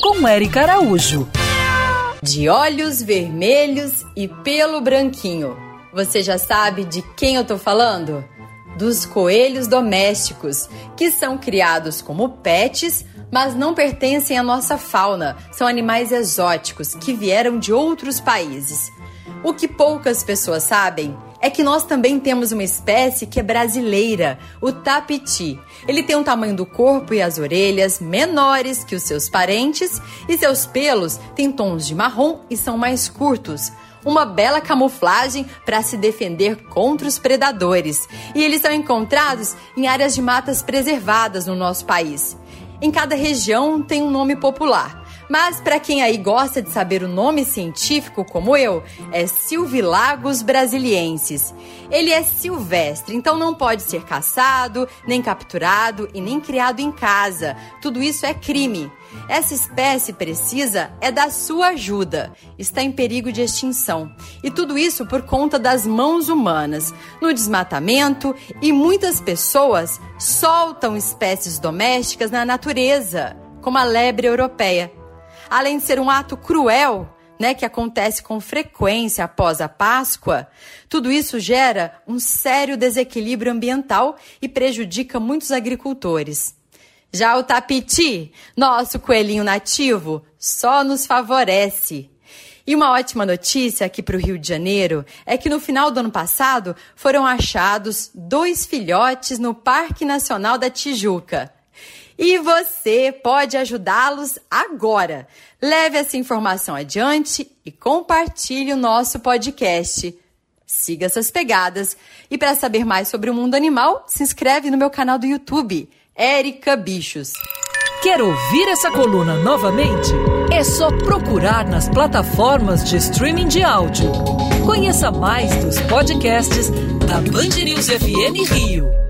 Com Eric Araújo. De olhos vermelhos e pelo branquinho. Você já sabe de quem eu tô falando? Dos coelhos domésticos, que são criados como pets, mas não pertencem à nossa fauna. São animais exóticos que vieram de outros países. O que poucas pessoas sabem é que nós também temos uma espécie que é brasileira, o tapiti. Ele tem o tamanho do corpo e as orelhas menores que os seus parentes e seus pelos têm tons de marrom e são mais curtos. Uma bela camuflagem para se defender contra os predadores. E eles são encontrados em áreas de matas preservadas no nosso país. Em cada região tem um nome popular. Mas para quem aí gosta de saber o nome científico, como eu, é Silvilagos brasiliensis. Ele é silvestre, então não pode ser caçado, nem capturado e nem criado em casa. Tudo isso é crime. Essa espécie precisa é da sua ajuda. Está em perigo de extinção. E tudo isso por conta das mãos humanas, no desmatamento e muitas pessoas soltam espécies domésticas na natureza, como a lebre europeia além de ser um ato cruel, né, que acontece com frequência após a Páscoa, tudo isso gera um sério desequilíbrio ambiental e prejudica muitos agricultores. Já o tapiti, nosso coelhinho nativo, só nos favorece. E uma ótima notícia aqui para o Rio de Janeiro é que no final do ano passado foram achados dois filhotes no Parque Nacional da Tijuca. E você pode ajudá-los agora. Leve essa informação adiante e compartilhe o nosso podcast. Siga essas pegadas. E para saber mais sobre o mundo animal, se inscreve no meu canal do YouTube, Érica Bichos. Quer ouvir essa coluna novamente? É só procurar nas plataformas de streaming de áudio. Conheça mais dos podcasts da Band News FM Rio.